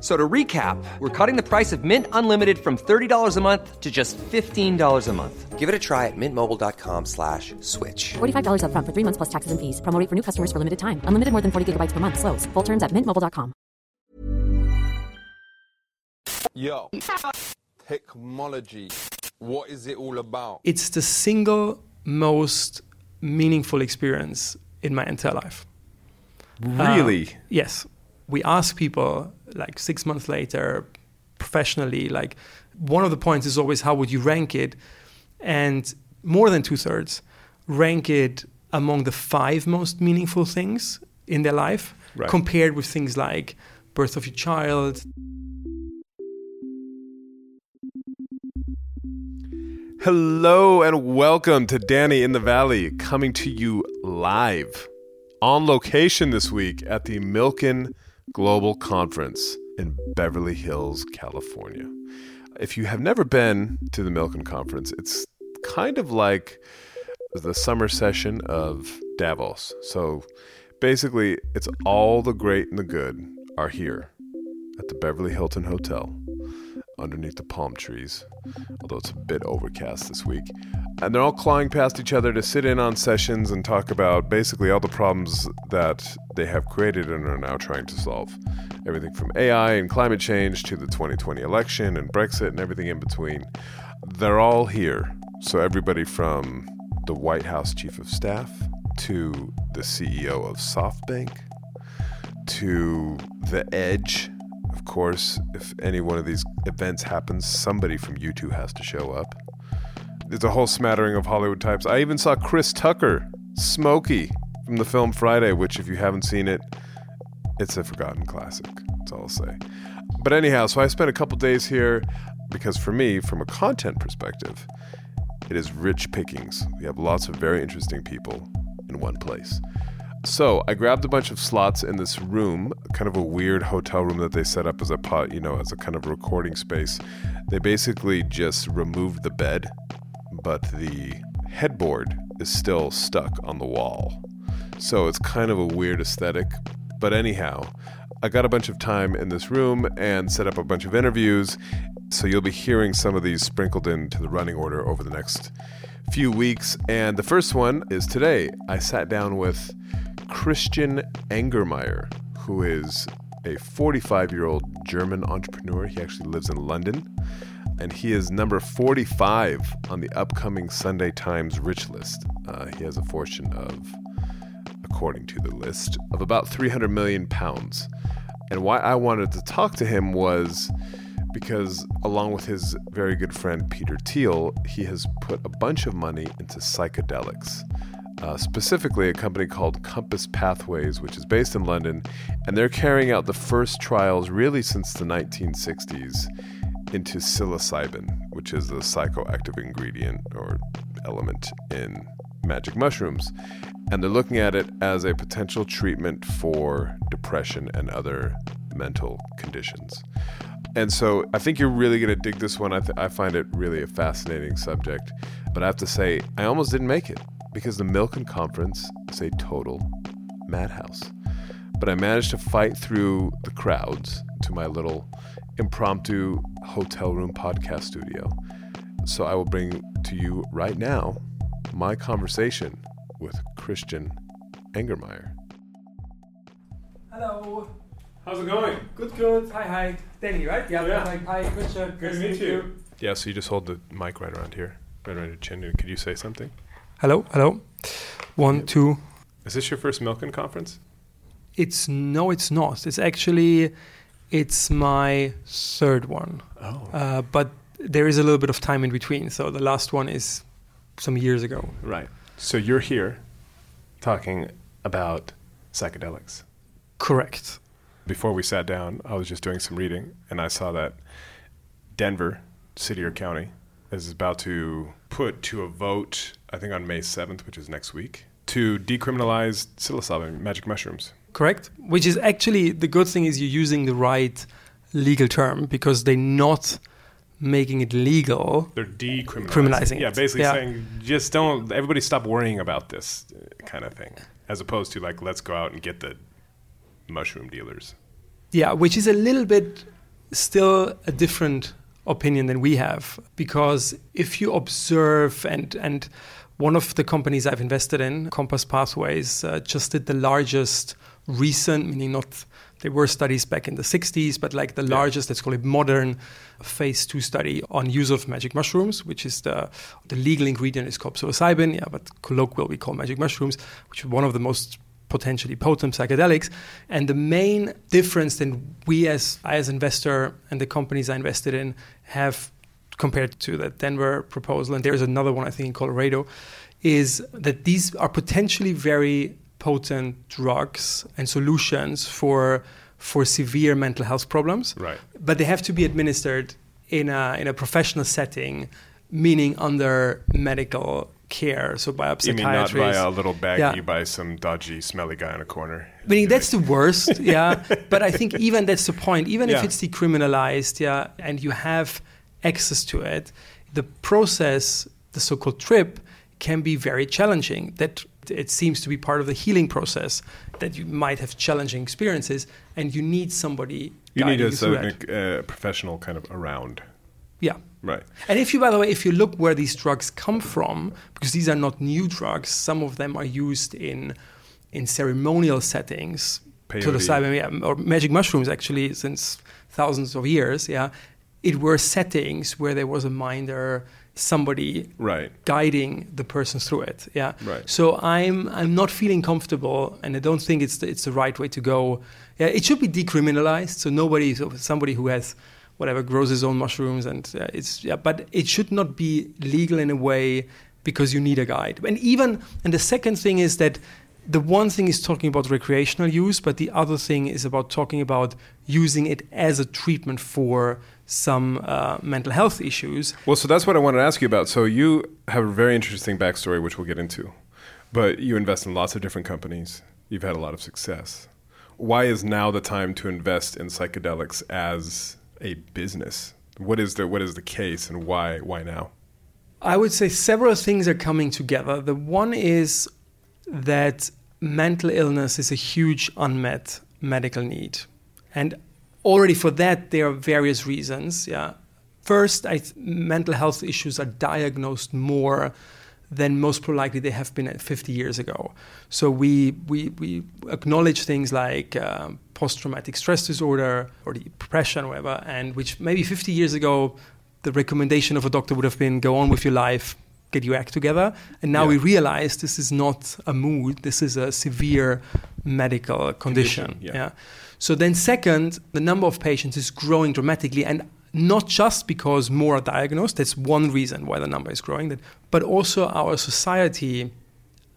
F- So to recap, we're cutting the price of Mint Unlimited from $30 a month to just $15 a month. Give it a try at mintmobile.com slash switch. $45 upfront for three months plus taxes and fees. Promo for new customers for limited time. Unlimited more than 40 gigabytes per month. Slows. Full terms at mintmobile.com. Yo, technology. What is it all about? it's the single most meaningful experience in my entire life. Really? Uh, yes. We ask people like six months later, professionally, like one of the points is always how would you rank it? And more than two thirds rank it among the five most meaningful things in their life, Right. compared with things like birth of your child, Hello and welcome to Danny in the Valley, coming to you live on location this week at the Milken Global Conference in Beverly Hills, California. If you have never been to the Milken Conference, it's kind of like the summer session of Davos. So basically, it's all the great and the good are here at the Beverly Hilton Hotel underneath the palm trees, although it's a bit overcast this week. And they're all clawing past each other to sit in on sessions and talk about basically all the problems that they have created and are now trying to solve. Everything from AI and climate change to the 2020 election and Brexit and everything in between. They're all here. So, everybody from the White House Chief of Staff to the CEO of SoftBank to the Edge. Course, if any one of these events happens, somebody from U2 has to show up. There's a whole smattering of Hollywood types. I even saw Chris Tucker, Smokey, from the film Friday, which, if you haven't seen it, it's a forgotten classic. That's all I'll say. But anyhow, so I spent a couple days here because for me, from a content perspective, it is rich pickings. We have lots of very interesting people in one place. So I grabbed a bunch of slots in this room, kind of a weird hotel room that they set up as a pot, you know, as a kind of recording space. They basically just removed the bed, but the headboard is still stuck on the wall. So it's kind of a weird aesthetic. But anyhow, I got a bunch of time in this room and set up a bunch of interviews. So you'll be hearing some of these sprinkled into the running order over the next few weeks. And the first one is today. I sat down with Christian Angermayer, who is a 45 year old German entrepreneur. He actually lives in London. And he is number 45 on the upcoming Sunday Times Rich List. Uh, he has a fortune of, according to the list, of about 300 million pounds. And why I wanted to talk to him was because, along with his very good friend Peter Thiel, he has put a bunch of money into psychedelics. Uh, specifically, a company called Compass Pathways, which is based in London, and they're carrying out the first trials really since the 1960s into psilocybin, which is the psychoactive ingredient or element in magic mushrooms. And they're looking at it as a potential treatment for depression and other mental conditions. And so I think you're really going to dig this one. I, th- I find it really a fascinating subject. But I have to say, I almost didn't make it because the Milken Conference is a total madhouse. But I managed to fight through the crowds to my little impromptu hotel room podcast studio. So I will bring to you right now my conversation with Christian Angermayer. Hello. How's it going? Good, good. Hi, hi. Danny, right? Yeah. Yeah. Hi, hi, Christian. Good Nice to meet you. Yeah, so you just hold the mic right around here, right around your chin. Could you say something? Hello, hello. One, two. Is this your first Milken conference? It's no, it's not. It's actually, it's my third one. Oh. Uh, but there is a little bit of time in between. So the last one is some years ago. Right. So you're here talking about psychedelics. Correct. Before we sat down, I was just doing some reading, and I saw that Denver, city or county, is about to put to a vote, I think on May 7th, which is next week, to decriminalize psilocybin, magic mushrooms. Correct. Which is actually the good thing is you're using the right legal term because they're not making it legal. They're decriminalizing. Criminalizing Yeah, basically Yeah. saying just don't, everybody stop worrying about this kind of thing, as opposed to like, let's go out and get the mushroom dealers. Yeah, which is a little bit still a different opinion than we have because if you observe and and one of the companies I've invested in, Compass Pathways, uh, just did the largest recent, meaning not there were studies back in the 60s, but like the largest, let's call it modern phase two study on use of magic mushrooms, which is the the legal ingredient is called psilocybin, yeah, but colloquial we call magic mushrooms, which is one of the most potentially potent psychedelics. And the main difference that we as I as investor and the companies I invested in have compared to the Denver proposal, and there's another one I think in Colorado, is that these are potentially very potent drugs and solutions for for severe mental health problems. Right. But they have to be administered in a in a professional setting, meaning under medical care, so by a You mean not by a little bag Yeah. buy some dodgy, smelly guy in a corner? Meaning that's the worst, yeah. but I think even that's the point. Even Yeah. if it's decriminalized, yeah, and you have access to it, the process, the so-called trip, can be very challenging. That it seems to be part of the healing process. That you might have challenging experiences, and you need somebody. You need a, certain, that. uh, professional kind of around. Right. And if you, by the way, if you look where these drugs come from, because these are not new drugs, some of them are used in in ceremonial settings. Psilocybin, yeah, or magic mushrooms, actually, since thousands of years. Yeah, it were settings where there was a minder, somebody Right. guiding the person through it. Yeah. Right. So I'm I'm not feeling comfortable, and I don't think it's the, it's the right way to go. Yeah, it should be decriminalized, so nobody, so somebody who has whatever grows his own mushrooms, and uh, it's yeah, but it should not be legal in a way because you need a guide. And even and the second thing is that. The one thing is talking about recreational use, but the other thing is about talking about using it as a treatment for some uh, mental health issues. Well, so that's what I wanted to ask you about. So you have a very interesting backstory, which we'll get into, but you invest in lots of different companies. You've had a lot of success. Why is now the time to invest in psychedelics as a business? What is the what is the case, and why why now? I would say several things are coming together. The one is that mental illness is a huge unmet medical need. And already for that, there are various reasons. Yeah. First, th- mental health issues are diagnosed more than most probably likely they have been 50 years ago. So we, we, we acknowledge things like um, post-traumatic stress disorder or depression or whatever, and which maybe 50 years ago, the recommendation of a doctor would have been go on with your life, get your act together. And now Yeah. we realize this is not a mood, this is a severe medical condition. Condition, yeah. So then, second, the number of patients is growing dramatically, and not just because more are diagnosed. That's one reason why the number is growing. That, but also our society,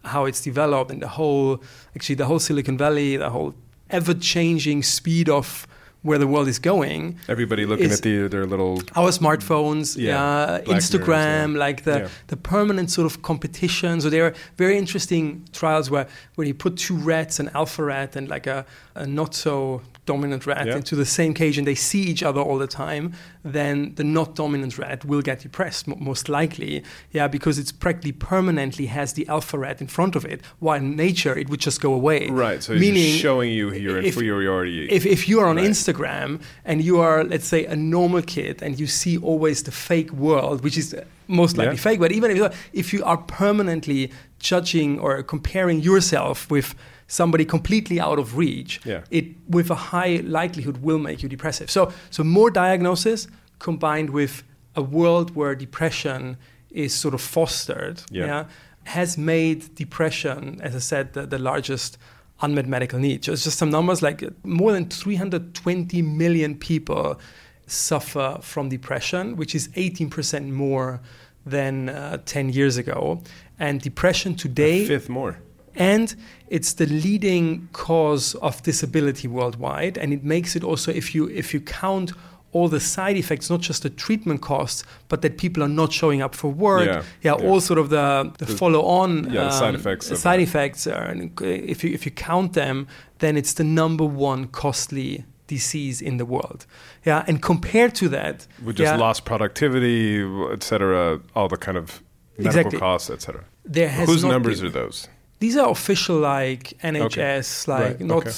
how it's developed, and the whole, actually, the whole Silicon Valley, the whole ever-changing speed of where the world is going. Everybody looking at the, their little Our smartphones, Yeah, yeah, Black Mirrors, Instagram, yeah. like the, Yeah. the permanent sort of competition. So there are very interesting trials where when you put two rats, an alpha rat and like a, a not so dominant rat Yeah. into the same cage and they see each other all the time, then the not dominant rat will get depressed mo- most likely. Yeah, because it's practically permanently has the alpha rat in front of it. While in nature it would just go away. right. So Meaning showing you your if- inferiority. if, if you are on Right. Instagram and you are, let's say, a normal kid and you see always the fake world, which is uh, most likely Yeah. fake, but even if you, are, if you are permanently judging or comparing yourself with somebody completely out of reach, Yeah. it with a high likelihood will make you depressive. So, so more diagnosis combined with a world where depression is sort of fostered, Yeah. has made depression, as I said, the, the largest unmet medical need. Just, just some numbers like more than 320 million people suffer from depression, which is 18% more than uh, 10 years ago. And depression a today, fifth more. And it's the leading cause of disability worldwide and it makes it also if you if you count all the side effects not just the treatment costs but that people are not showing up for work Yeah, yeah, yeah. all sort of the, the, follow on yeah, the side um, effects side effects are, and if you if you count them then it's the number one costly disease in the world yeah and compared to that With just yeah, lost productivity, et cetera, all the kind of medical Exactly. costs, et cetera. there has Whose numbers been- are those? These are official, like NHS, like Right, not okay.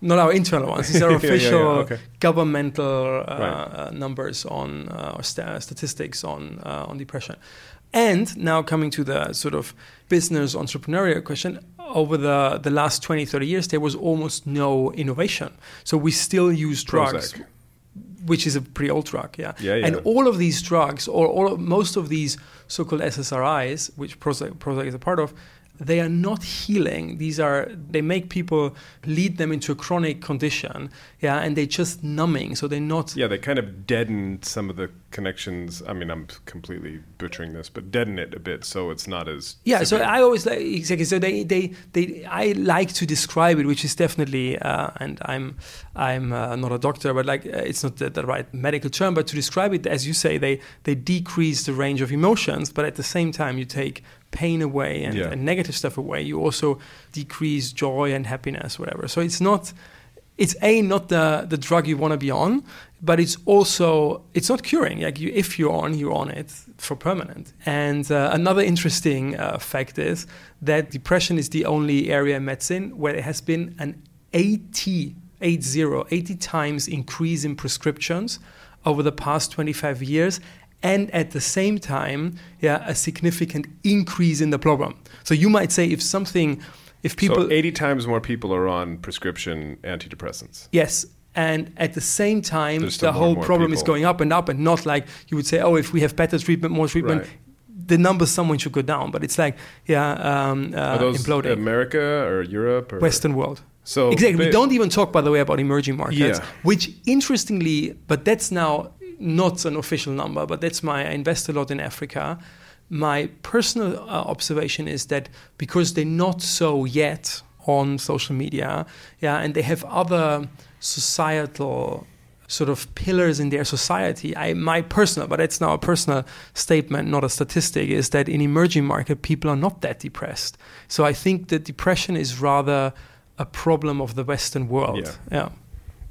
not our internal ones. These are Yeah, yeah, yeah, official okay. governmental uh, Right. uh, numbers on uh, or sta- statistics on uh, on depression. And now coming to the sort of business entrepreneurial question, over the, the last 20, 30 years, there was almost no innovation. So we still use drugs Prozac. which is a pretty old drug, yeah. Yeah, yeah. And all of these drugs, or all of, most of these so-called SSRIs, which Prozac, Prozac is a part of, they are not healing. These are they make people lead them into a chronic condition, yeah, and they're just numbing. So they're not. Yeah, they kind of deaden some of the connections. I mean, I'm completely butchering this, but deaden it a bit so it's not as. Yeah, so. I always like exactly. So they, they, they I like to describe it, which is definitely, uh, and I'm, I'm uh, not a doctor, but like uh, it's not the, the right medical term, but to describe it, as you say, they they decrease the range of emotions, but at the same time, you take pain away and, Yeah. and negative stuff away. You also decrease joy and happiness, whatever. So it's not. It's a not the the drug you want to be on, but it's also it's not curing. Like you, if you're on, you're on it for permanent. And uh, another interesting uh, fact is that depression is the only area in medicine where there has been an 80, 80, 80 times increase in prescriptions over the past 25 years. And at the same time, yeah, a significant increase in the problem. So you might say if something, if people, so 80 times more people are on prescription antidepressants. Yes. And at the same time, the whole more problem is going up and up, and not like you would say, oh, if we have better treatment, more treatment, Right. the numbers someone should go down. But it's like, yeah, um, uh, Are those imploding. America or Europe or Western world. So exactly. We don't even talk, by the way, about emerging markets, Yeah. which interestingly, but that's now not an official number, but that's my I invest a lot in Africa. My personal uh, observation is that because they're not so yet on social media, yeah, and they have other societal sort of pillars in their society. I my personal, but it's now a personal statement, not a statistic, is that in emerging market people are not that depressed. So I think that depression is rather a problem of the Western world. Yeah. yeah.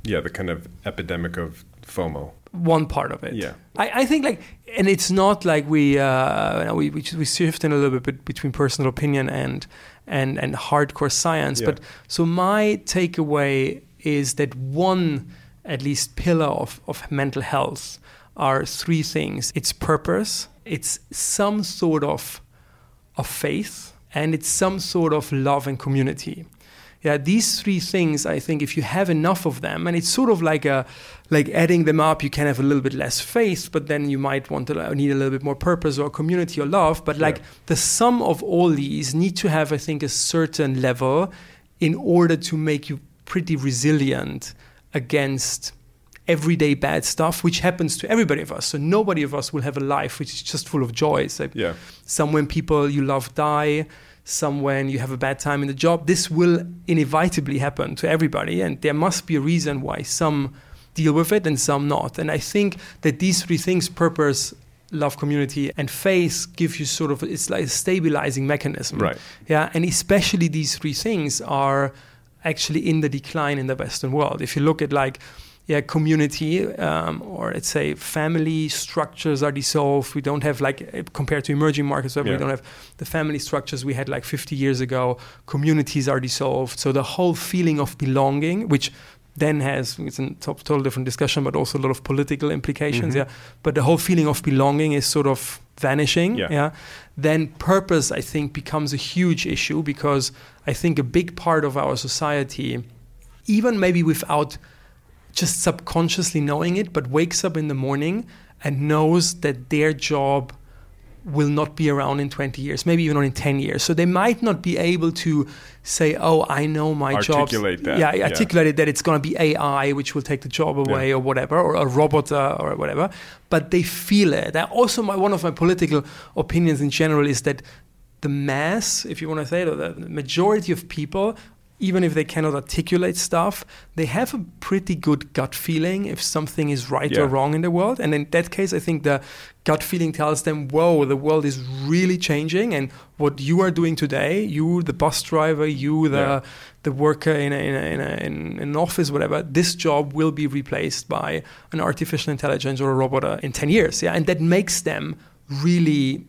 yeah, the kind of epidemic of FOMO. One part of it. Yeah. I, I think like, and it's not like we uh, we we, we shift in a little bit between personal opinion and and and hardcore science. Yeah. But so my takeaway is that one at least pillar of of mental health are three things. It's purpose. It's some sort of of faith, and it's some sort of love and community. Yeah, these three things, I think, if you have enough of them, and it's sort of like a, like adding them up, you can have a little bit less faith, but then you might want to need a little bit more purpose or community or love. But like the sum of all these need to have, I think, a certain level in order to make you pretty resilient against everyday bad stuff, which happens to everybody of us. So nobody of us will have a life which is just full of joy. So Yeah. some when people you love die, some when you have a bad time in the job. This will inevitably happen to everybody, and there must be a reason why some deal with it and some not. And I think that these three things purpose, love, community, and faith give you sort of it's like a stabilizing mechanism. Right. Yeah, and especially these three things are actually in the decline in the Western world. If you look at like yeah, community um, or let's say family structures are dissolved. We don't have like uh, compared to emerging markets where Yeah. we don't have the family structures we had like 50 years ago. Communities are dissolved, so the whole feeling of belonging, which then has it's a to- total different discussion, but also a lot of political implications. Mm-hmm. Yeah, but the whole feeling of belonging is sort of vanishing. Yeah. yeah. Then purpose, I think, becomes a huge issue because I think a big part of our society, even maybe without just subconsciously knowing it, but wakes up in the morning and knows that their job will not be around in 20 years, maybe even in 10 years. So they might not be able to say, "Oh, I know my job." Articulate that, Yeah, yeah. articulate that it's going to be AI which will take the job away or whatever, or a robot uh, or whatever. But they feel it. And also, my, one of my political opinions in general is that the mass, if you want to say it, or the majority of people, even if they cannot articulate stuff, they have a pretty good gut feeling if something is right Yeah. or wrong in the world. And in that case, I think the gut feeling tells them, whoa, the world is really changing. And what you are doing today, you, the bus driver, you, the, Yeah. the worker in, a, in, a, in, a, in an office, whatever, this job will be replaced by an artificial intelligence or a robot uh, in 10 years. Yeah. And that makes them really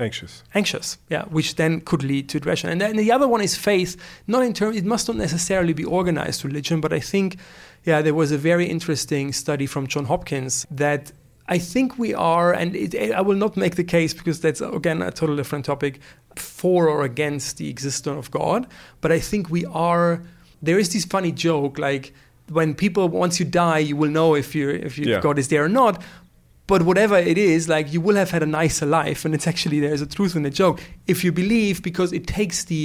Anxious. anxious, yeah, which then could lead to depression. And then the other one is faith. Not in terms, it must not necessarily be organized religion, but I think, yeah, there was a very interesting study from John Hopkins that I think we are, and it, I will not make the case because that's again a totally different topic, for or against the existence of God. But I think we are. There is this funny joke like when people once you die, you will know if you if, you, Yeah. if God is there or not but whatever it is like you will have had a nicer life and it's actually there's a truth in the joke. If you believe because it takes the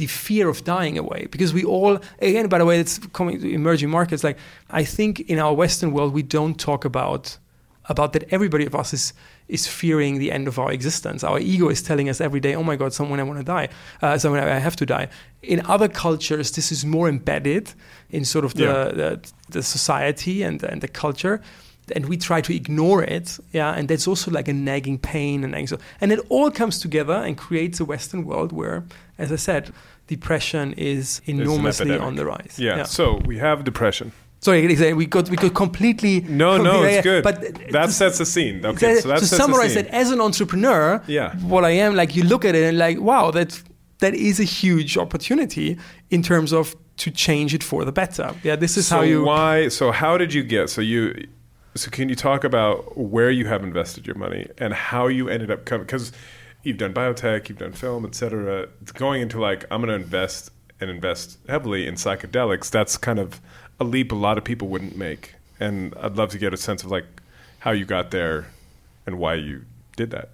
the fear of dying away. Because we all again by the way it's coming to emerging markets. Like i think in our western world we don't talk about about that everybody of us is is fearing the end of our existence. Our ego is telling us every day oh my god someone i want to die. Uh, someone i have to die. In other cultures this is more embedded in sort of the Yeah. the, the society and and the culture and we try to ignore it yeah and that's also like a nagging pain and anxiety and it all comes together and creates a western world where as i said depression is enormously on the rise Yeah. So we have depression. sorry we got we got completely No, no, it's good. but that sets the scene. Okay, so that to sets summarize that as an entrepreneur Yeah. what i am like you look at it and like wow that that is a huge opportunity in terms of to change it for the better yeah this is so how you why? So how did you get? So you. So can you talk about where you have invested your money and how you ended up coming? Because you've done biotech, you've done film, etc. Going into like I'm going to invest and invest heavily in psychedelics. That's kind of a leap a lot of people wouldn't make. And I'd love to get a sense of like how you got there and why you did that.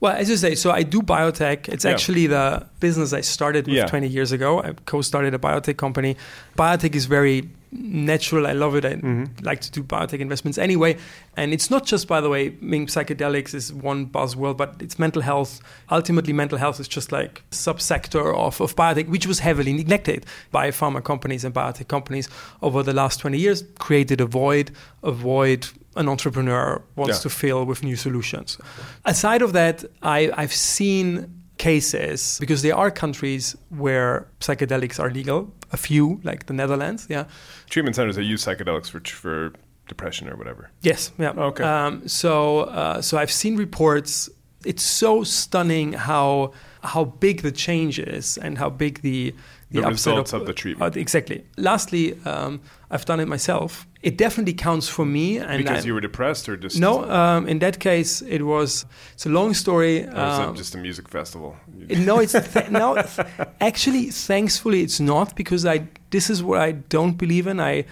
Well, as you say, so I do biotech. It's Yeah. actually the business I started with Yeah. 20 years ago. I co-started a biotech company. Biotech is very natural. I love it. I Mm-hmm. like to do biotech investments anyway. And it's not just, by the way, I mean, psychedelics is one buzzword, but it's mental health. Ultimately, mental health is just like a subsector of, of biotech, which was heavily neglected by pharma companies and biotech companies over the last 20 years, created a void, a void an entrepreneur wants Yeah. to fill with new solutions. Aside of that, I, I've seen cases because there are countries where psychedelics are legal, a few, like the Netherlands, yeah. Treatment centers that use psychedelics for for depression or whatever. Yes, yeah. Okay. Um, so, uh, so I've seen reports. It's so stunning how how big the change is and how big the The upset results of the treatment. uh, exactly. Lastly, um, I've done it myself. It definitely counts for me. And Because I- you were depressed or just no, um, in that case, it was. It's a long story. um, it just a music festival? no, it's th- no. th- Actually, thankfully, it's not because I. This is what I don't believe in. I,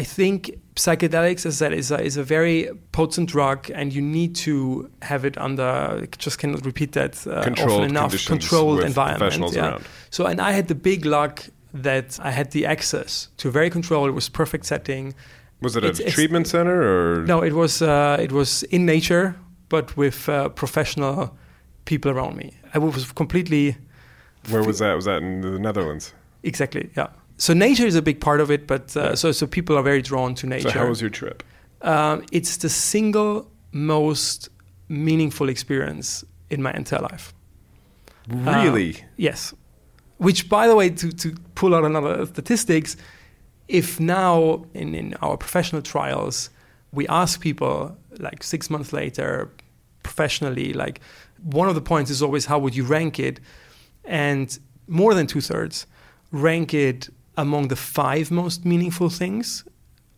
I think psychedelics, as I said, is a, is a very potent drug, and you need to have it under. Just cannot repeat that uh, Controlled often enough. Controlled environment. yeah. around. So, and I had the big luck that I had the access to very controlled. It was perfect setting. Was it a It's- it's- treatment center or No, it was uh, it was in nature, but with uh, professional people around me. I was completely where was that? Was that in the Netherlands? exactly yeah. So nature is a big part of it, but uh, so so people are very drawn to nature. So how was your trip? um, it's the single most meaningful experience in my entire life. Really? Yes. Which, by the way, to, to pull out another statistics, if now in, in our professional trials, we ask people like six months later, professionally, like one of the points is always how would you rank it? And more than two thirds rank it among the five most meaningful things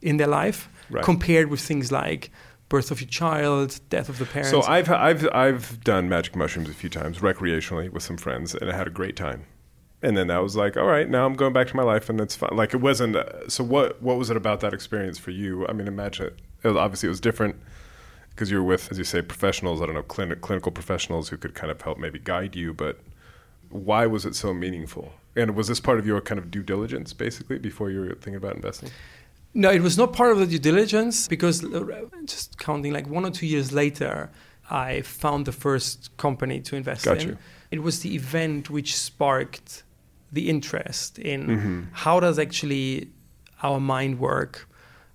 in their life, Right. compared with things like birth of your child, death of the parents. So I've I've I've done magic mushrooms a few times recreationally with some friends, and I had a great time. And then that was like, all right, now I'm going back to my life, and it's fine. Like it wasn't. Uh, so what what was it about that experience for you? I mean, imagine it. it was, obviously, it was different because you were with, as you say, professionals. I don't know, clinic, clinical professionals who could kind of help maybe guide you. But why was it so meaningful? And was this part of your kind of due diligence, basically, before you were thinking about investing? No, it was not part of the due diligence because uh, just counting like one or two years later, I found the first company to invest Got in. you. it was the event which sparked the interest in Mm-hmm. how does actually our mind work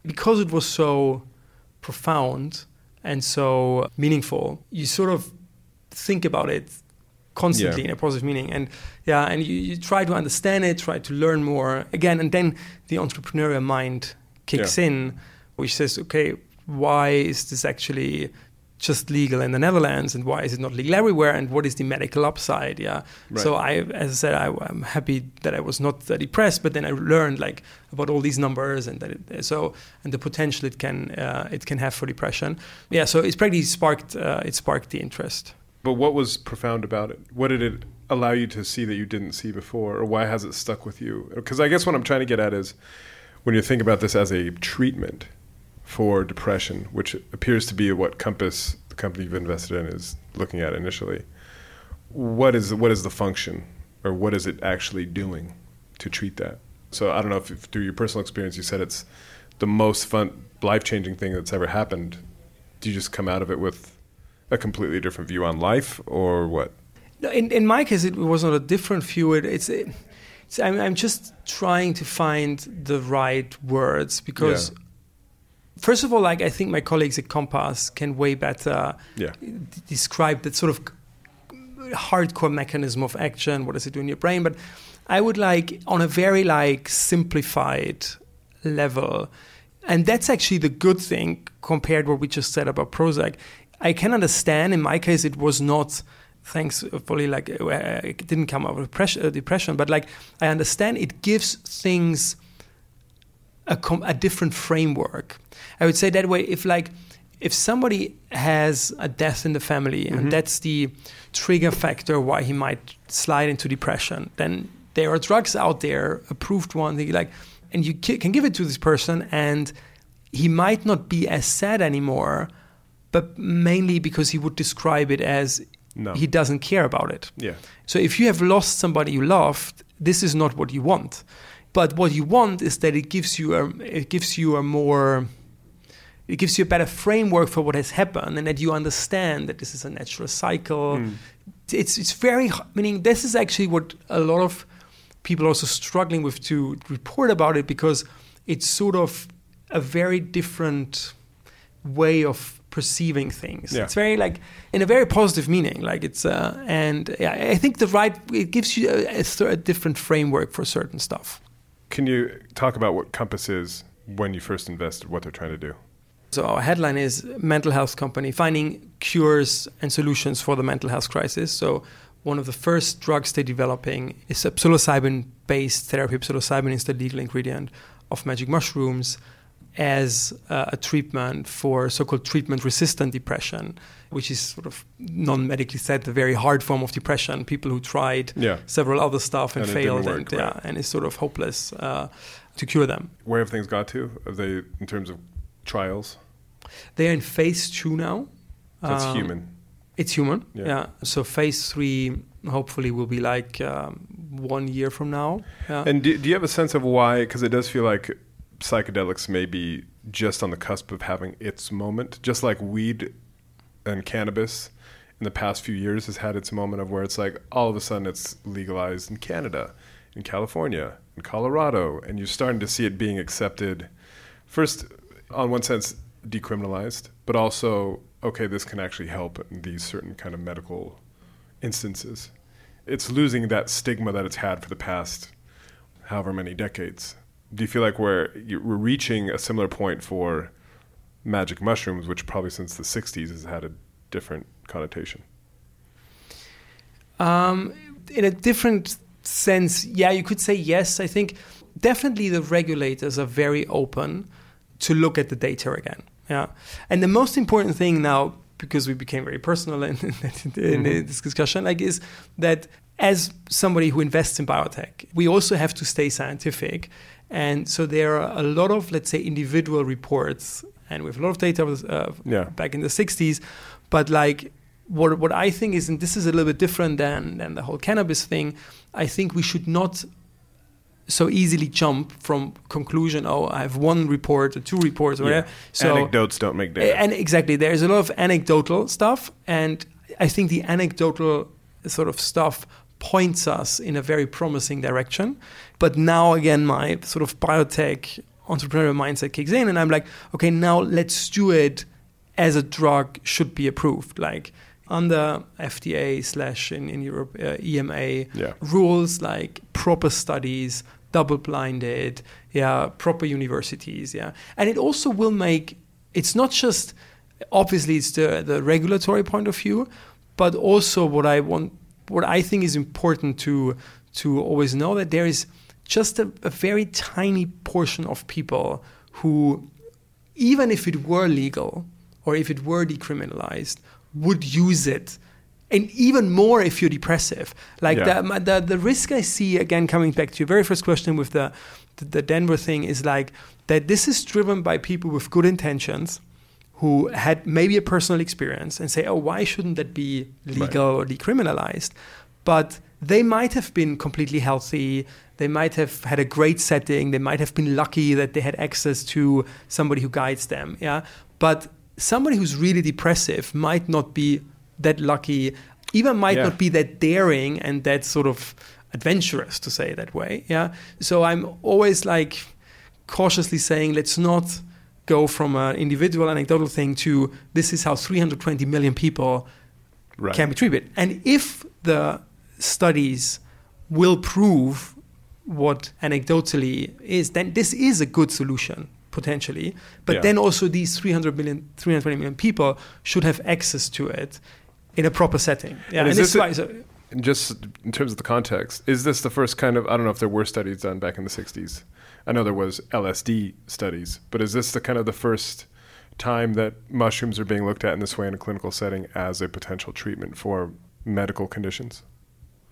because it was so profound and so meaningful you sort of think about it constantly Yeah. in a positive meaning. And yeah and you, you try to understand it try to learn more. Again and then the entrepreneurial mind kicks Yeah. in which says okay why is this actually just legal in the Netherlands and why is it not legal everywhere and what is the medical upside? Yeah. So I as I said I, I'm happy that I was not depressed but then I learned like about all these numbers and that it, so and the potential it can uh, it can have for depression. Yeah so it's practically sparked uh, it sparked the interest But what was profound about it? What did it allow you to see that you didn't see before, or why has it stuck with you? Because I guess what I'm trying to get at is when you think about this as a treatment for depression, which appears to be what Compass, the company you've invested in, is looking at initially. What is what is the function, or what is it actually doing to treat that? So I don't know if, if through your personal experience, you said it's the most fun, life changing thing that's ever happened. Do you just come out of it with a completely different view on life, or what? No, in, in my case, it was not a different view. It, it's, it's I'm, I'm just trying to find the right words because, Yeah. first of all, like I think my colleagues at Compass can way better Yeah. d- describe that sort of hardcore mechanism of action. What does it do in your brain? But I would like on a very like simplified level, and that's actually the good thing compared what we just said about Prozac. I can understand. In my case, it was not. Thankfully, like uh, it didn't come out of depression, uh, depression, but like I understand, it gives things a, com- a different framework. I would say that way. If like if somebody has a death in the family and that's the trigger factor why he might slide into depression, then there are drugs out there, approved ones, like, and you can give it to this person, and he might not be as sad anymore, but mainly because he would describe it as No. he doesn't care about it. Yeah. So if you have lost somebody you loved, this is not what you want. But what you want is that it gives you a it gives you a more it gives you a better framework for what has happened and that you understand that this is a natural cycle. Hmm. It's it's very meaning this is actually what a lot of people are also struggling with to report about it because it's sort of a very different way of perceiving things. Yeah. It's very like in a very positive meaning. Like it's uh, and yeah, I think the right it gives you a, a, different framework for certain stuff. Can you talk about what Compass is when you first invested, what they're trying to do? So our headline is mental health company finding cures and solutions for the mental health crisis. So one of the first drugs they're developing is a psilocybin-based therapy. Psilocybin is the legal ingredient of magic mushrooms as uh, a treatment for so-called treatment-resistant depression, which is sort of non-medically said a very hard form of depression. People who tried Yeah. several other stuff and, And failed, work, and yeah, and it's sort of hopeless uh, to cure them. Where have things got to? Are they in terms of trials? They're in phase two now. That's Um, human. It's human. Yeah. Yeah. So phase three hopefully will be like um, one year from now. Yeah. And do, do you have a sense of why? Because it does feel like psychedelics may be just on the cusp of having its moment, just like weed and cannabis in the past few years has had its moment of where it's like all of a sudden it's legalized in Canada, in California, in Colorado, and you're starting to see it being accepted. First, on one sense, decriminalized, but also okay, this can actually help in these certain kind of medical instances. It's losing that stigma that it's had for the past however many decades. Do you feel like we're we're reaching a similar point for magic mushrooms, which probably since the '60s has had a different connotation? Um, in a different sense, yeah, you could say yes. I think definitely the regulators are very open to look at the data again. Yeah, and the most important thing now, because we became very personal in, in, in this discussion, like is that as somebody who invests in biotech, we also have to stay scientific, and so there are a lot of let's say individual reports, and we have a lot of data uh, Yeah. back in the '60s, but like what what I think is, and this is a little bit different than than the whole cannabis thing. I think we should not so easily jump from conclusion. Oh, I have one report or two reports, or whatever. So Anecdotes don't make data. and exactly, there's a lot of anecdotal stuff, and I think the anecdotal sort of stuff points us in a very promising direction. But now again, my sort of biotech entrepreneurial mindset kicks in, and I'm like, okay, now let's do it as a drug should be approved, like under FDA slash in, in Europe uh, EMA Yeah. rules like proper studies, double blinded, yeah, proper universities, yeah, and it also will make it's not just obviously it's the the regulatory point of view, but also what I want, what I think is important to to always know that there is just a, a very tiny portion of people who, even if it were legal or if it were decriminalized, would use it. And even more if you're depressive. Like Yeah. the, the, the risk I see, again, coming back to your very first question with the, the, the Denver thing, is like that this is driven by people with good intentions who had maybe a personal experience and say, oh, why shouldn't that be legal or decriminalized? But they might have been completely healthy. They might have had a great setting. They might have been lucky that they had access to somebody who guides them. Yeah. But somebody who's really depressive might not be that lucky, even might Yeah. not be that daring and that sort of adventurous to say that way. Yeah. So I'm always like cautiously saying, let's not go from an individual anecdotal thing to this is how 320 million people Right. can be treated. And if the studies will prove what anecdotally is, then this is a good solution potentially. But Yeah. then also these 300 million, 320 million people should have access to it in a proper setting. Yeah, And and this this is a- And just in terms of the context, is this the first kind of I don't know if there were studies done back in the '60s. I know there was LSD studies, but is this the kind of the first time that mushrooms are being looked at in this way in a clinical setting as a potential treatment for medical conditions?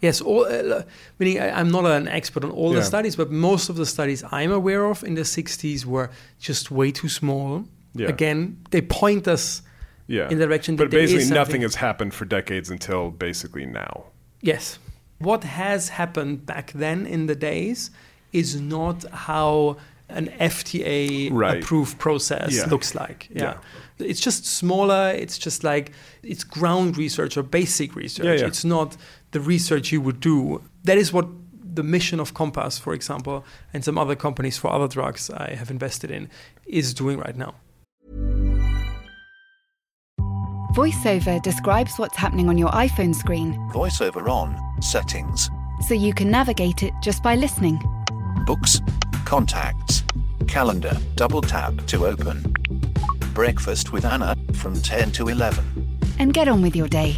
Yes, all, uh, meaning I, I'm not an expert on all Yeah. the studies, but most of the studies I'm aware of in the 60s were just way too small. Yeah. Again, they point us Yeah. in the direction but that there is basically nothing has happened for decades until basically now. Yes. What has happened back then in the days is not how an FDA Right. approved process Yeah. looks like. Yeah. It's just smaller. It's just like it's ground research or basic research. Yeah, yeah. It's not the research you would do. That is what the mission of Compass, for example, and some other companies for other drugs I have invested in is doing right now. VoiceOver describes what's happening on your iPhone screen VoiceOver on, settings, so you can navigate it just by listening. books, contacts, calendar, double tap to open. Breakfast with Anna from 10 to 11. And get on with your day.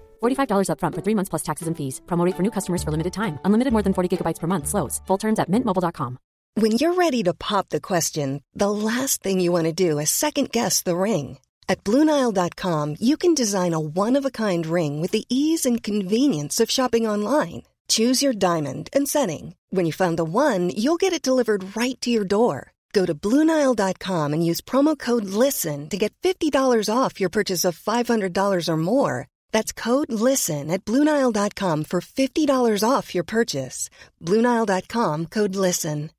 $45 upfront for three months plus taxes and fees. Promo rate for new customers for limited time. Unlimited more than 40 gigabytes per month. Slows. Full terms at mintmobile.com. When you're ready to pop the question, the last thing you want to do is second guess the ring. At Bluenile.com, you can design a one of a kind ring with the ease and convenience of shopping online. Choose your diamond and setting. When you find the one, you'll get it delivered right to your door. Go to Bluenile.com and use promo code LISTEN to get $50 off your purchase of $500 or more. That's code LISTEN at Bluenile.com for $50 off your purchase. Bluenile.com code LISTEN.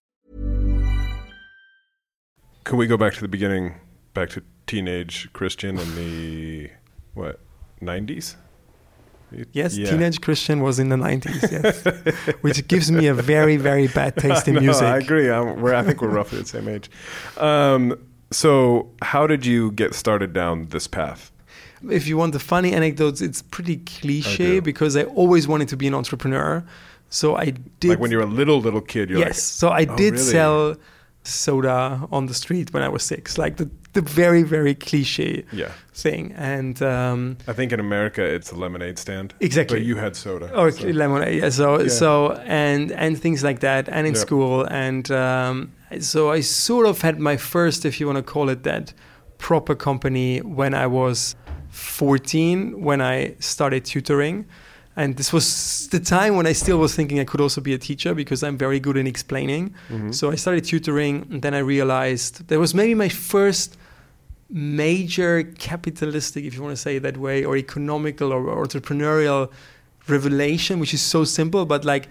Can we go back to the beginning, back to teenage Christian in the what nineties? Yes, Teenage Christian was in the 90s, yes. Which gives me a very, very bad taste in no, music. I agree. I'm, we're, I think we're roughly the same age. Um, so, how did you get started down this path? If you want the funny anecdotes, it's pretty cliche because I always wanted to be an entrepreneur. So I did. like when you're a little little kid, you're yes. like, so I "Oh, did really?" sell soda on the street when I was six, like the the very very cliche Yeah. thing. And um, I think in America it's a lemonade stand. Exactly. But you had soda. or so- lemonade, yeah. So Yeah. so and and things like that, and in Yep. school, and um, so I sort of had my first, if you want to call it that, proper company when I was 14 when I started tutoring. And this was the time when I still was thinking I could also be a teacher because I'm very good in explaining. So I started tutoring, and then I realized that was maybe my first major capitalistic, if you want to say it that way, or economical or, or entrepreneurial revelation, which is so simple, but like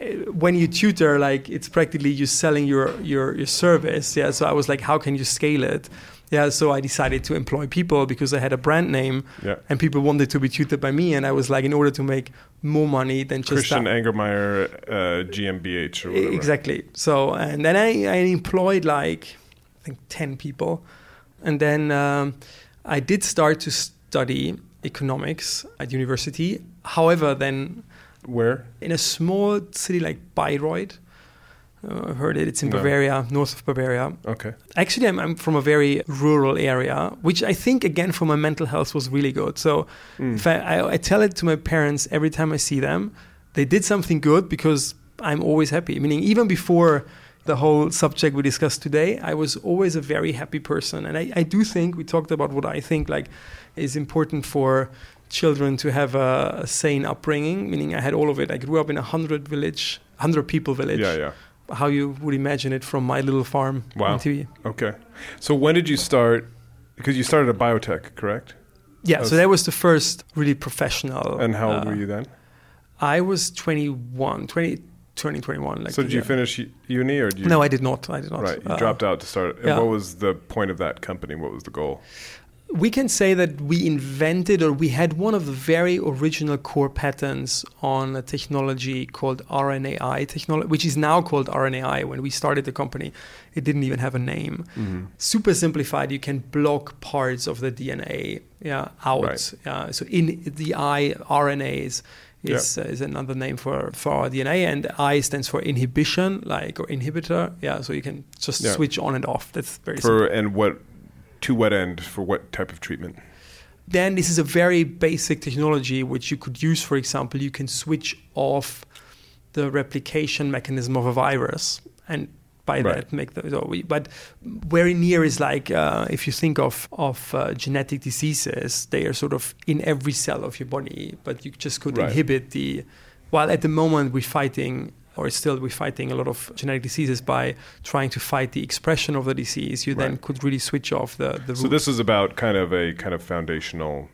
eh, when you tutor, like it's practically you selling your your your service. Yeah. So I was like, how can you scale it? Yeah. So I decided to employ people because I had a brand name, Yeah. and people wanted to be tutored by me, and I was like, in order to make more money than just Christian that. Angermayer, uh, GmbH or whatever. Exactly. So, and then I, I employed like, I think 10 people. And then um, I did start to study economics at university. However, then Where? in a small city like Bayreuth, uh, heard it, it's in No. Bavaria, north of Bavaria. Okay. Actually, I'm, I'm from a very rural area, which I think, again, for my mental health was really good. So Mm. if I, I, I tell it to my parents every time I see them, they did something good because I'm always happy. Meaning, even before the whole subject we discussed today, I was always a very happy person. And I, I do think we talked about what I think like is important for children to have a, a sane upbringing. Meaning, I had all of it. I grew up in a hundred village, hundred people village. Yeah, yeah. How you would imagine it from my little farm Wow. Okay. So when did you start? Because you started at biotech, correct? Yeah, so that was the first really professional. And how old uh, were you then? I was 21, 20, turning 21. Like so did you yeah. finish uni or did you? No, I did not. I did not. Right, you Uh, dropped out to start. And yeah. what was the point of that company? What was the goal? We can say that we invented or we had one of the very original core patents on a technology called RNAi technology, which is now called RNAi. When we started the company, it didn't even have a name. Mm-hmm. Super simplified, you can block parts of the DNA yeah, out. Right. Yeah, so in the I, RNAs is, uh, is another name for, for our DNA, and I stands for inhibition, like or inhibitor. Yeah, so you can just Yeah. switch on and off. That's very simple. And what to what end? For what type of treatment? then this is a very basic technology which you could use for example you can switch off the replication mechanism of a virus and by Right. that make the we, but very near is like uh, if you think of of uh, genetic diseases they are sort of in every cell of your body but you just could Right. inhibit the while at the moment we're fighting or still we're fighting a lot of genetic diseases by trying to fight the expression of the disease you then could really switch off the the So this is about kind of a kind of foundational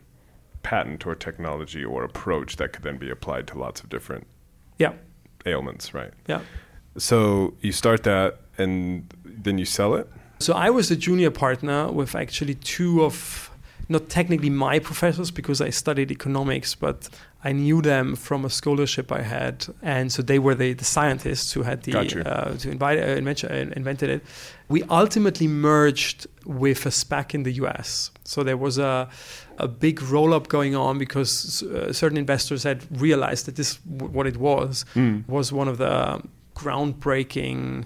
patent or technology or approach that could then be applied to lots of different yeah ailments, right? yeah So you start that and then you sell it. So I was a junior partner with actually two of not technically my professors because I studied economics, but I knew them from a scholarship I had, and so they were the, the scientists who had the Got you. uh, to invite, uh, invent, uh, invented it. We ultimately merged with a SPAC in the US. So there was a a big roll up going on because uh, certain investors had realized that this w- what it was Mm. was one of the groundbreaking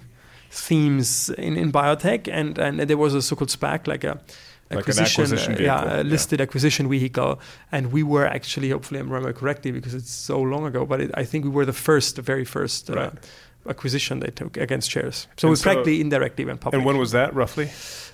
themes in, in biotech, and, and there was a so-called SPAC, like a acquisition, acquisition uh, yeah, yeah. listed acquisition vehicle, and we were actually, hopefully, I'm remember correctly because it's so long ago, but it, I think we were the first, the very first uh, acquisition they took against shares. So And we so- practically indirectly went public. And when was that roughly?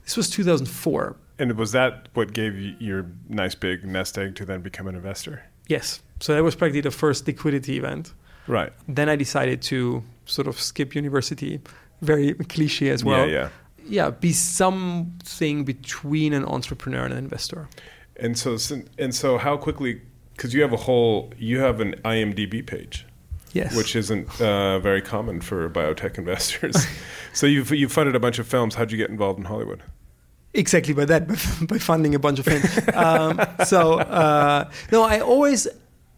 this was 2004. And was that what gave you your nice big nest egg to then become an investor? Yes, so that was practically the first liquidity event. Right. Then I decided to sort of skip university, very cliche as well. yeah, yeah. Yeah, be something between an entrepreneur and an investor. And so and so how quickly because you have a whole you have an IMDb page. Yes. which isn't uh, very common for biotech investors. so you've you funded a bunch of films. How'd you get involved in Hollywood? exactly by that, by, by funding a bunch of films. um, so uh, no, I always.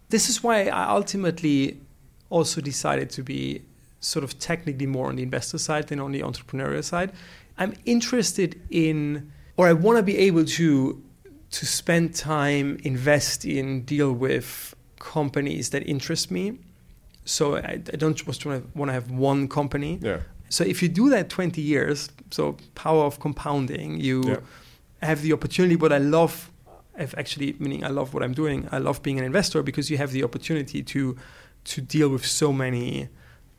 This is why I ultimately also decided to be sort of technically more on the investor side than on the entrepreneurial side. I'm interested in, or I want to be able to to spend time, invest in, deal with companies that interest me. So I, I don't just want to want to have one company. Yeah. So if you do that 20 years, so power of compounding, you Yeah. have the opportunity. What I love, I've actually meaning I love what I'm doing. I love being an investor because you have the opportunity to to deal with so many,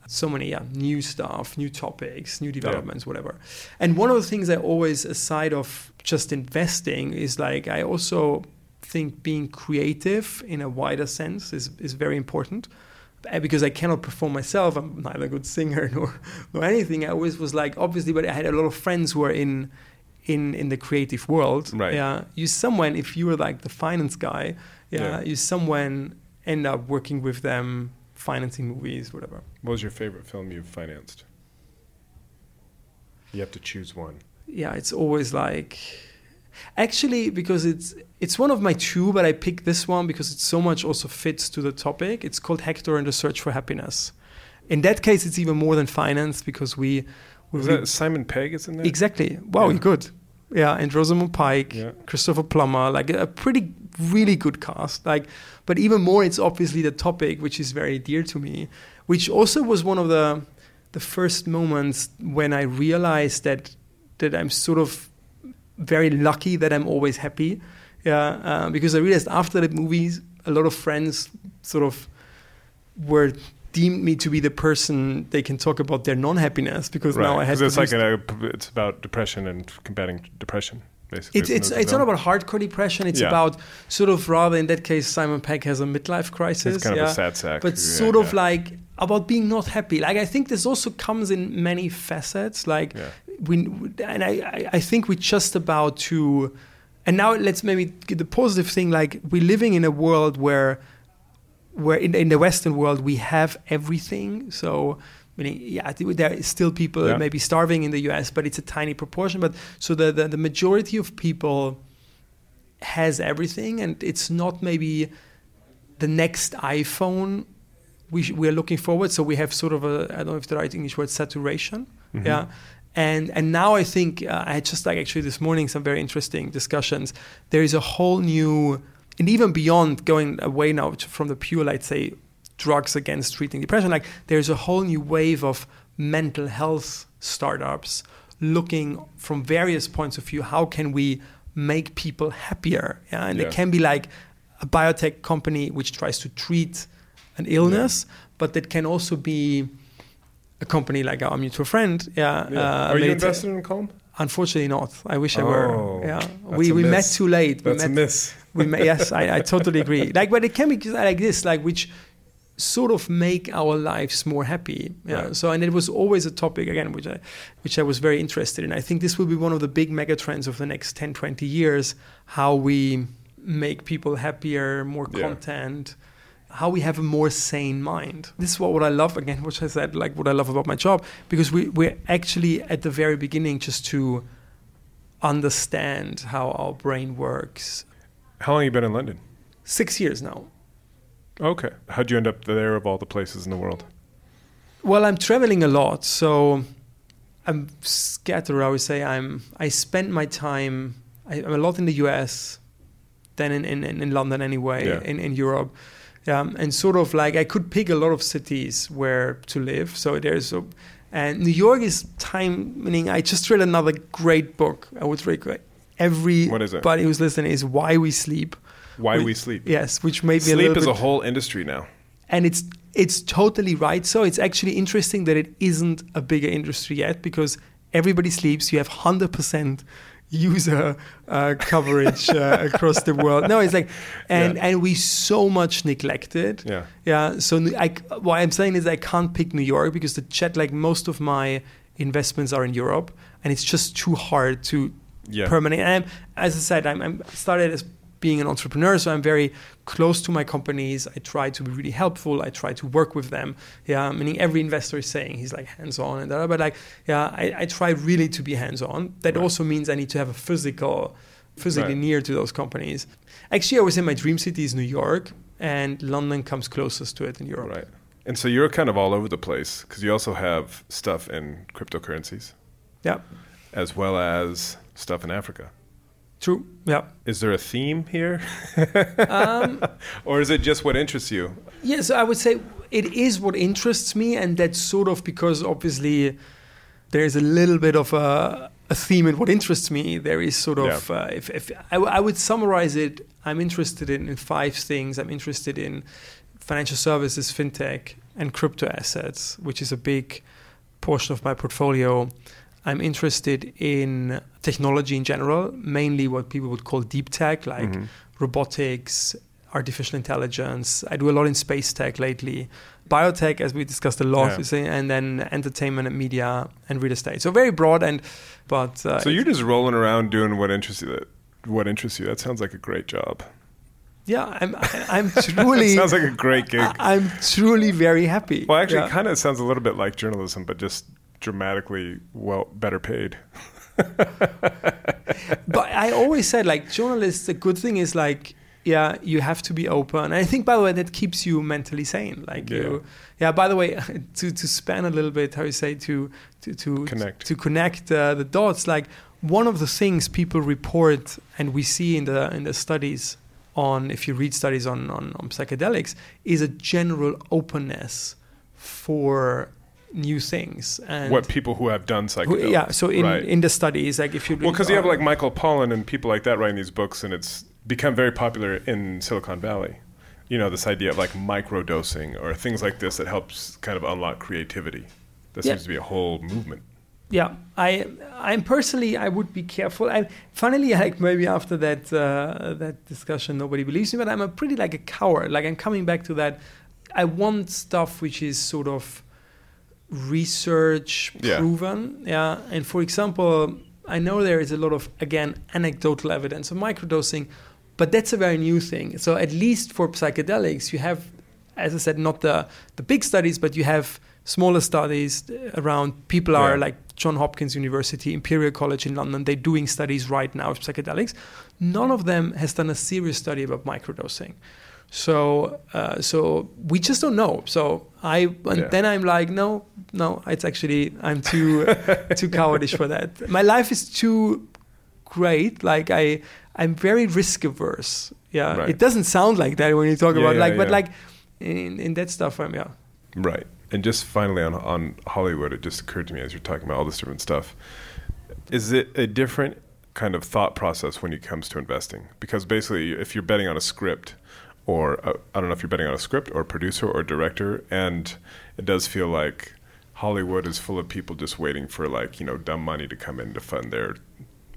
so many yeah, new stuff, new topics, new developments, whatever. And one of the things I always, aside of just investing, is like I also think being creative in a wider sense is, is very important. Uh, Because I cannot perform myself, I'm neither a good singer nor, nor anything. I always was like, obviously, but I had a lot of friends who are in in in the creative world. Right. Yeah. You someone if you were like the finance guy, yeah, Yeah. you someone end up working with them, financing movies, whatever. What was your favorite film you've financed? You have to choose one. yeah, it's always like actually because it's it's one of my two, but I picked this one because it so much also fits to the topic. It's called Hector and the Search for Happiness. In that case, it's even more than finance because we. we Was that Simon Pegg is in there? Exactly. Wow, Yeah. you're good. Yeah, and Rosamund Pike, Yeah. Christopher Plummer, like a pretty, really good cast. Like, but even more, it's obviously the topic, which is very dear to me, which also was one of the the first moments when I realized that that I'm sort of very lucky that I'm always happy. Yeah, uh, because I realized after the movies, a lot of friends sort of were deemed me to be the person they can talk about their non-happiness because now I had it's like it's about depression and combating depression, basically. it's it's it's not about hardcore depression. It's Yeah. about sort of rather in that case Simon Pegg has a midlife crisis. It's kind of a sad sack. but yeah, sort of like about being not happy. Like I think this also comes in many facets. Like Yeah. we and I I- I think we're just about to. And now let's maybe get the positive thing. Like we're living in a world where where in, in the Western world we have everything. So, meaning, yeah, I think there are still people Yeah. maybe starving in the US, but it's a tiny proportion. But so the, the, the majority of people has everything, and it's not maybe the next iPhone we, sh- we are looking forward. So we have sort of a, I don't know if the right English word, saturation. Mhm. Yeah. And, and now I think uh, I had just like actually this morning some very interesting discussions. There is a whole new, and even beyond going away now from the pure, let's say, drugs against treating depression, like there's a whole new wave of mental health startups looking from various points of view how can we make people happier yeah and Yeah. it can be like a biotech company which tries to treat an illness but it can also be a company like our mutual friend yeah, Yeah. uh, Are you invested in Calm? unfortunately not i wish i Oh, were yeah that's we, we met too late That's we a miss. we ma- yes, I, I totally agree. Like, but it can be like this, like which sort of make our lives more happy. Yeah. Right. So, and it was always a topic again, which I, which I was very interested in. I think this will be one of the big mega trends of the next 10, 20 years. How we make people happier, more Yeah. content. How we have a more sane mind. This is what, what I love again, which I said, like what I love about my job, because we, we're actually at the very beginning just to understand how our brain works. How long have you been in London? Six years now. Okay. How'd you end up there of all the places in the world? Well, I'm traveling a lot, so I'm scattered. I would say I'm. I spend my time. I, I'm a lot in the U.S., then in in, in London anyway, Yeah. in in Europe, um, and sort of like I could pick a lot of cities where to live. So there's a, and New York is time. Meaning, I just read another great book. I would recommend every What is? Everybody who's listening is Why We Sleep. Why Which- we sleep. Yes, which made me a Sleep little is bit a whole industry now. and it's it's totally right. So it's actually interesting that it isn't a bigger industry yet because everybody sleeps. You have hundred percent user uh, coverage uh, across the world. No, it's like, and Yeah. and we so much neglected. Yeah. Yeah. So I, what I'm saying is I can't pick New York because the chat like most of my investments are in Europe, and it's just too hard to Yeah. permanent. And I'm, as I said, I'm, I'm started as being an entrepreneur, so I'm very close to my companies. I try to be really helpful. I try to work with them. Yeah, meaning every investor is saying he's like hands on and that, but like yeah, I, I try really to be hands on. That Right. also means I need to have a physical, physically Right. near to those companies. Actually, I was in my dream city is New York, and London comes closest to it in Europe. Right. And so you're kind of all over the place because you also have stuff in cryptocurrencies Yeah, as well as stuff in Africa. true. Yeah. Is there a theme here? Um, or is it just what interests you? Yes, I would say it is what interests me, and that's sort of because obviously there's a little bit of a, a theme in what interests me. There is sort of, Yeah. uh, if, if I, I would summarize it, I'm interested in, in five things. I'm interested in financial services, fintech, and crypto assets, which is a big portion of my portfolio. I'm interested in technology in general, mainly what people would call deep tech, like Mhm. robotics, artificial intelligence. I do a lot in space tech lately, biotech, as we discussed a lot, Yeah. and then entertainment and media and real estate. So very broad and, but uh, So you're just rolling around doing what interests you. That what interests you. That sounds like a great job. yeah, I'm I'm truly sounds like a great gig. I- I'm truly very happy. well, actually, Yeah. it kind of sounds a little bit like journalism, but just dramatically well better paid. but I always said like journalists, the good thing is like yeah, you have to be open. And I think by the way that keeps you mentally sane. Like Yeah. you yeah, by the way, to to span a little bit, how you say to to to Connect. to connect uh, the dots, like one of the things people report and we see in the in the studies on if you read studies on, on, on psychedelics is a general openness for new things and what people who have done who- psychedelics. yeah so in right. in the studies like if you well, because you have like Michael Pollan and people like that writing these books, and it's become very popular in Silicon Valley. You know, this idea of like microdosing or things like this that helps kind of unlock creativity. That Yeah. seems to be a whole movement. yeah i i'm personally i would be careful i finally like maybe after that uh, that discussion nobody believes me but i'm a pretty like a coward like i'm coming back to that i want stuff which is sort of research Yeah. proven yeah? And for example i know there is a lot of again anecdotal evidence of microdosing but that's a very new thing. So at least for psychedelics you have as i said not the the big studies but you have smaller studies around. People are Yeah. like john hopkins university imperial college in london they're doing studies right now of psychedelics. None of them has done a serious study about microdosing so uh, so we just don't know so i and Yeah. then i'm like no no it's actually i'm too too cowardish for that my life is too great like i i'm very risk averse yeah Right. it doesn't sound like that when you talk Yeah, about yeah, like but like in, in that stuff i'm yeah Right. And just finally on on Hollywood, it just occurred to me as you're talking about all this different stuff. Is it a different kind of thought process when it comes to investing? Because basically, if you're betting on a script, or uh, I don't know if you're betting on a script or a producer or a director, and it does feel like Hollywood is full of people just waiting for like you know dumb money to come in to fund their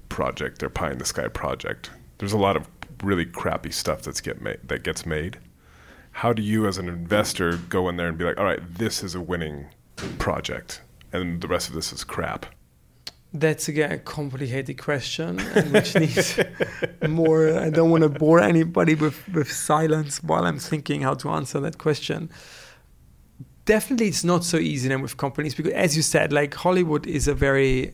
project, their pie in the sky project. There's a lot of really crappy stuff that's get that gets made how do you as an investor go in there and be like all right this is a winning project and the rest of this is crap That's again a complicated question, which needs more. I don't want to bore anybody with, with silence while I'm thinking how to answer that question. Definitely, it's not so easy then with companies because, as you said, like Hollywood is a very,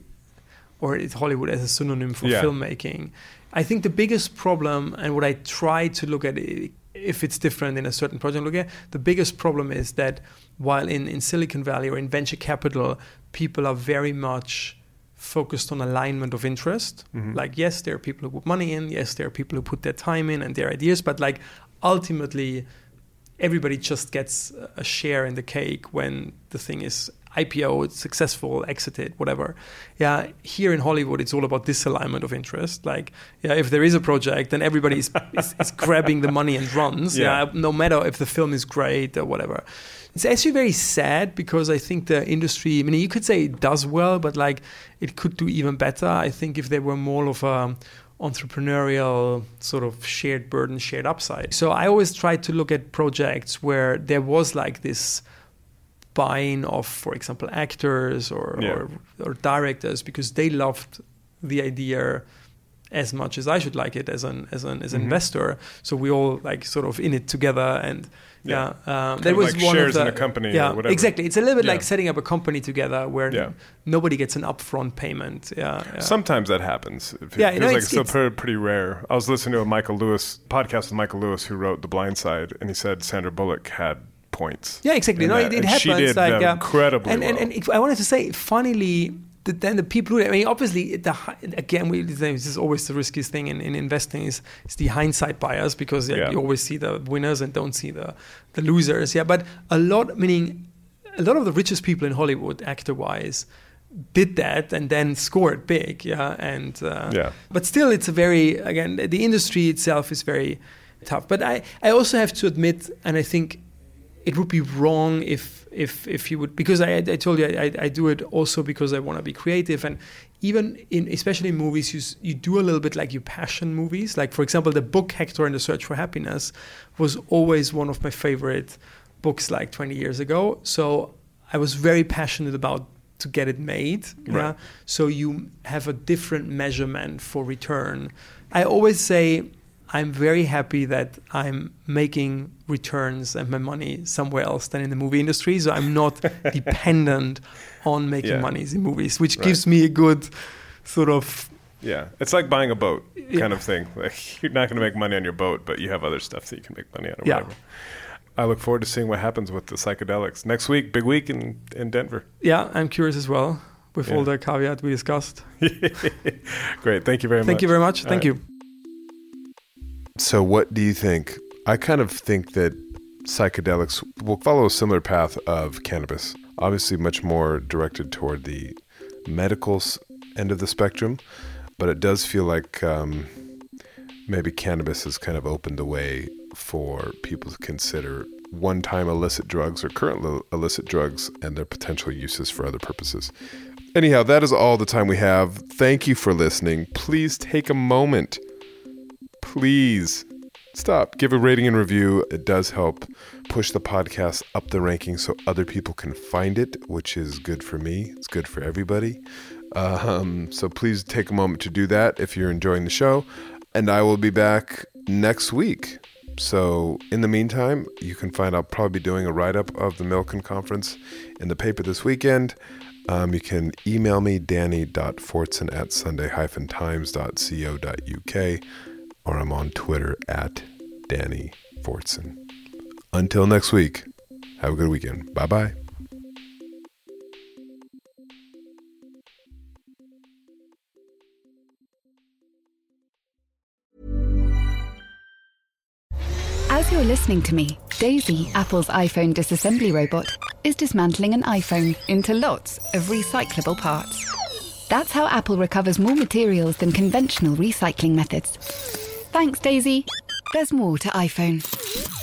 or it's Hollywood as a synonym for Yeah. filmmaking. I think the biggest problem, and what I try to look at, if it's different in a certain project, look at the biggest problem is that while in, in Silicon Valley or in venture capital, people are very much focused on alignment of interest. Mm-hmm. Like, yes, there are people who put money in, yes, there are people who put their time in and their ideas, but like ultimately, everybody just gets a share in the cake when the thing is IPO, it's successful, exited, whatever. Yeah, here in Hollywood, it's all about disalignment of interest. Like, yeah, if there is a project, then everybody is, is, is grabbing the money and runs. Yeah. Yeah. no matter if the film is great or whatever. It's actually very sad because I think the industry. I mean, you could say it does well, but like it could do even better. I think if there were more of a entrepreneurial sort of shared burden, shared upside. So I always try to look at projects where there was like this buying of, for example, actors or, Yeah. or, or directors because they loved the idea as much as I should like it as an as an as an Mm-hmm. investor. So we all like sort of in it together and. Yeah. Yeah, um, of was like one shares of in a company or Yeah, whatever. exactly. It's a little bit Yeah. like setting up a company together where Yeah. nobody gets an upfront payment. Yeah, yeah. sometimes that happens it Yeah, feels no, like it's- still pretty, pretty rare i was listening to a michael lewis podcast with michael lewis who wrote the blind side and he said sandra bullock had points Yeah, exactly. No, that, it, it and happens. she did like incredibly And, and, well. and it, I wanted to say, funnily, the, then the people who I mean, obviously, the again, we, this is always the riskiest thing in, in investing is, is the hindsight bias because yeah, you always see the winners and don't see the the losers. Yeah, but a lot, meaning a lot of the richest people in Hollywood, actor wise. Did that and then scored big, yeah, and uh, Yeah. but still, it's a very again the industry itself is very tough. But I I also have to admit, and I think it would be wrong if if if you would because I I told you I, I do it also because I want to be creative. And even in especially in movies you you do a little bit like your passion movies. Like for example the book Hector and the Search for Happiness was always one of my favorite books like 20 years ago. So I was very passionate about to get it made Right. yeah so you have a different measurement for return. I always say I'm very happy that I'm making returns and my money somewhere else than in the movie industry. So I'm not dependent on making Yeah. monies in movies, which Right. gives me a good sort of Yeah, it's like buying a boat Yeah. kind of thing. Like you're not going to make money on your boat, but you have other stuff that you can make money on or Yeah. whatever. I look forward to seeing what happens with the psychedelics next week. Big week in in Denver. yeah. I'm curious as well with all the caveat we discussed. Great, thank you very much. Thank you very much. All Thank right. you. So, what do you think? I kind of think that psychedelics will follow a similar path of cannabis. Obviously, much more directed toward the medical end of the spectrum, but it does feel like um, maybe cannabis has kind of opened the way for people to consider one time illicit drugs or current illicit drugs and their potential uses for other purposes. Anyhow, that is all the time we have. Thank you for listening. Please take a moment please stop. Give a rating and review. It does help push the podcast up the ranking so other people can find it, which is good for me. It's good for everybody. Um, so please take a moment to do that if you're enjoying the show. And I will be back next week. So in the meantime, you can find I'll probably be doing a write up of the Milken conference in the paper this weekend. Um, you can email me, danny.fortson at sunday-times.co.uk or I'm on Twitter at Danny Fortson. Until next week, have a good weekend. Bye bye. As you're listening to me, Daisy, Apple's iPhone disassembly robot, is dismantling an iPhone into lots of recyclable parts. That's how Apple recovers more materials than conventional recycling methods. Thanks, Daisy. There's more to iPhone.